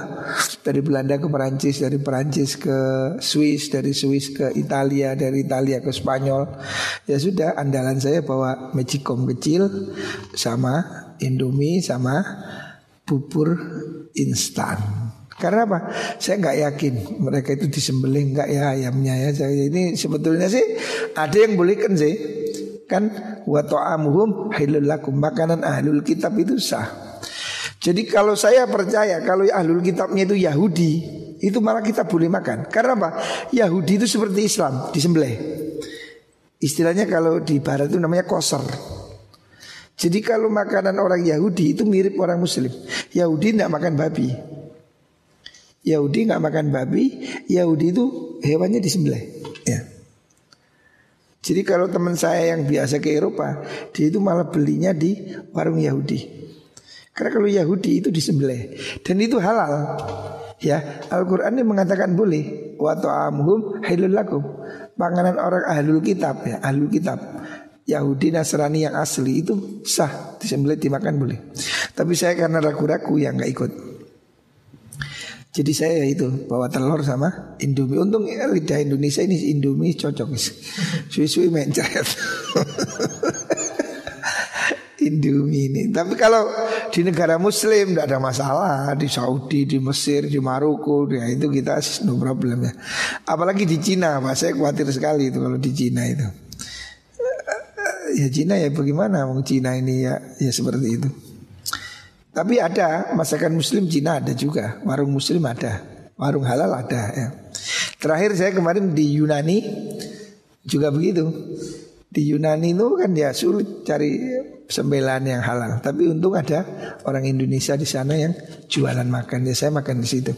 dari Belanda ke Perancis, dari Perancis ke Swiss, dari Swiss ke Italia, dari Italia ke Spanyol. Ya sudah andalan saya bawa magicom kecil sama Indomie sama bubur instan. Karena apa? Saya nggak yakin mereka itu disembelih nggak ya ayamnya ya. Saya ini sebetulnya sih ada yang bolehkan sih kan wa ta'amuhum halul lakum makanan ahlul kitab itu sah. Jadi kalau saya percaya kalau ahlul kitabnya itu Yahudi, itu malah kita boleh makan. Karena apa? Yahudi itu seperti Islam, disembelih. Istilahnya kalau di barat itu namanya koser. Jadi kalau makanan orang Yahudi itu mirip orang Muslim. Yahudi tidak makan babi. Yahudi nggak makan babi, Yahudi itu hewannya disembelih. Jadi kalau teman saya yang biasa ke Eropa, dia itu malah belinya di warung Yahudi. Karena kalau Yahudi itu disembelih dan itu halal. Ya, Al-Qur'an ini mengatakan boleh wa ta'amuhum halul lakum. Panganan orang ahlul kitab ya, ahlul kitab. Yahudi Nasrani yang asli itu sah disembelih dimakan boleh. Tapi saya karena ragu-ragu yang nggak ikut. Jadi saya itu bawa telur sama Indomie. Untung ya, lidah Indonesia ini Indomie cocok. Suwi-suwi mencret. Indomie ini. Tapi kalau di negara Muslim tidak ada masalah. Di Saudi, di Mesir, di Maroko, ya itu kita no problem ya. Apalagi di Cina, Pak. Saya khawatir sekali itu kalau di Cina itu. Ya Cina ya bagaimana? Mau Cina ini ya ya seperti itu. Tapi ada masakan muslim Cina ada juga. Warung muslim ada. Warung halal ada ya. Terakhir saya kemarin di Yunani Juga begitu. Di Yunani itu kan ya sulit cari sembelan yang halal. Tapi untung ada orang Indonesia di sana yang jualan makan. Ya saya makan di situ.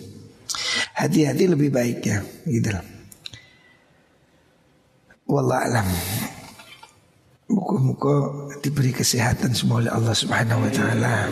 Hati-hati lebih baik ya. Gitu Wallahualam Muka-muka diberi kesehatan semua oleh Allah Subhanahu wa taala.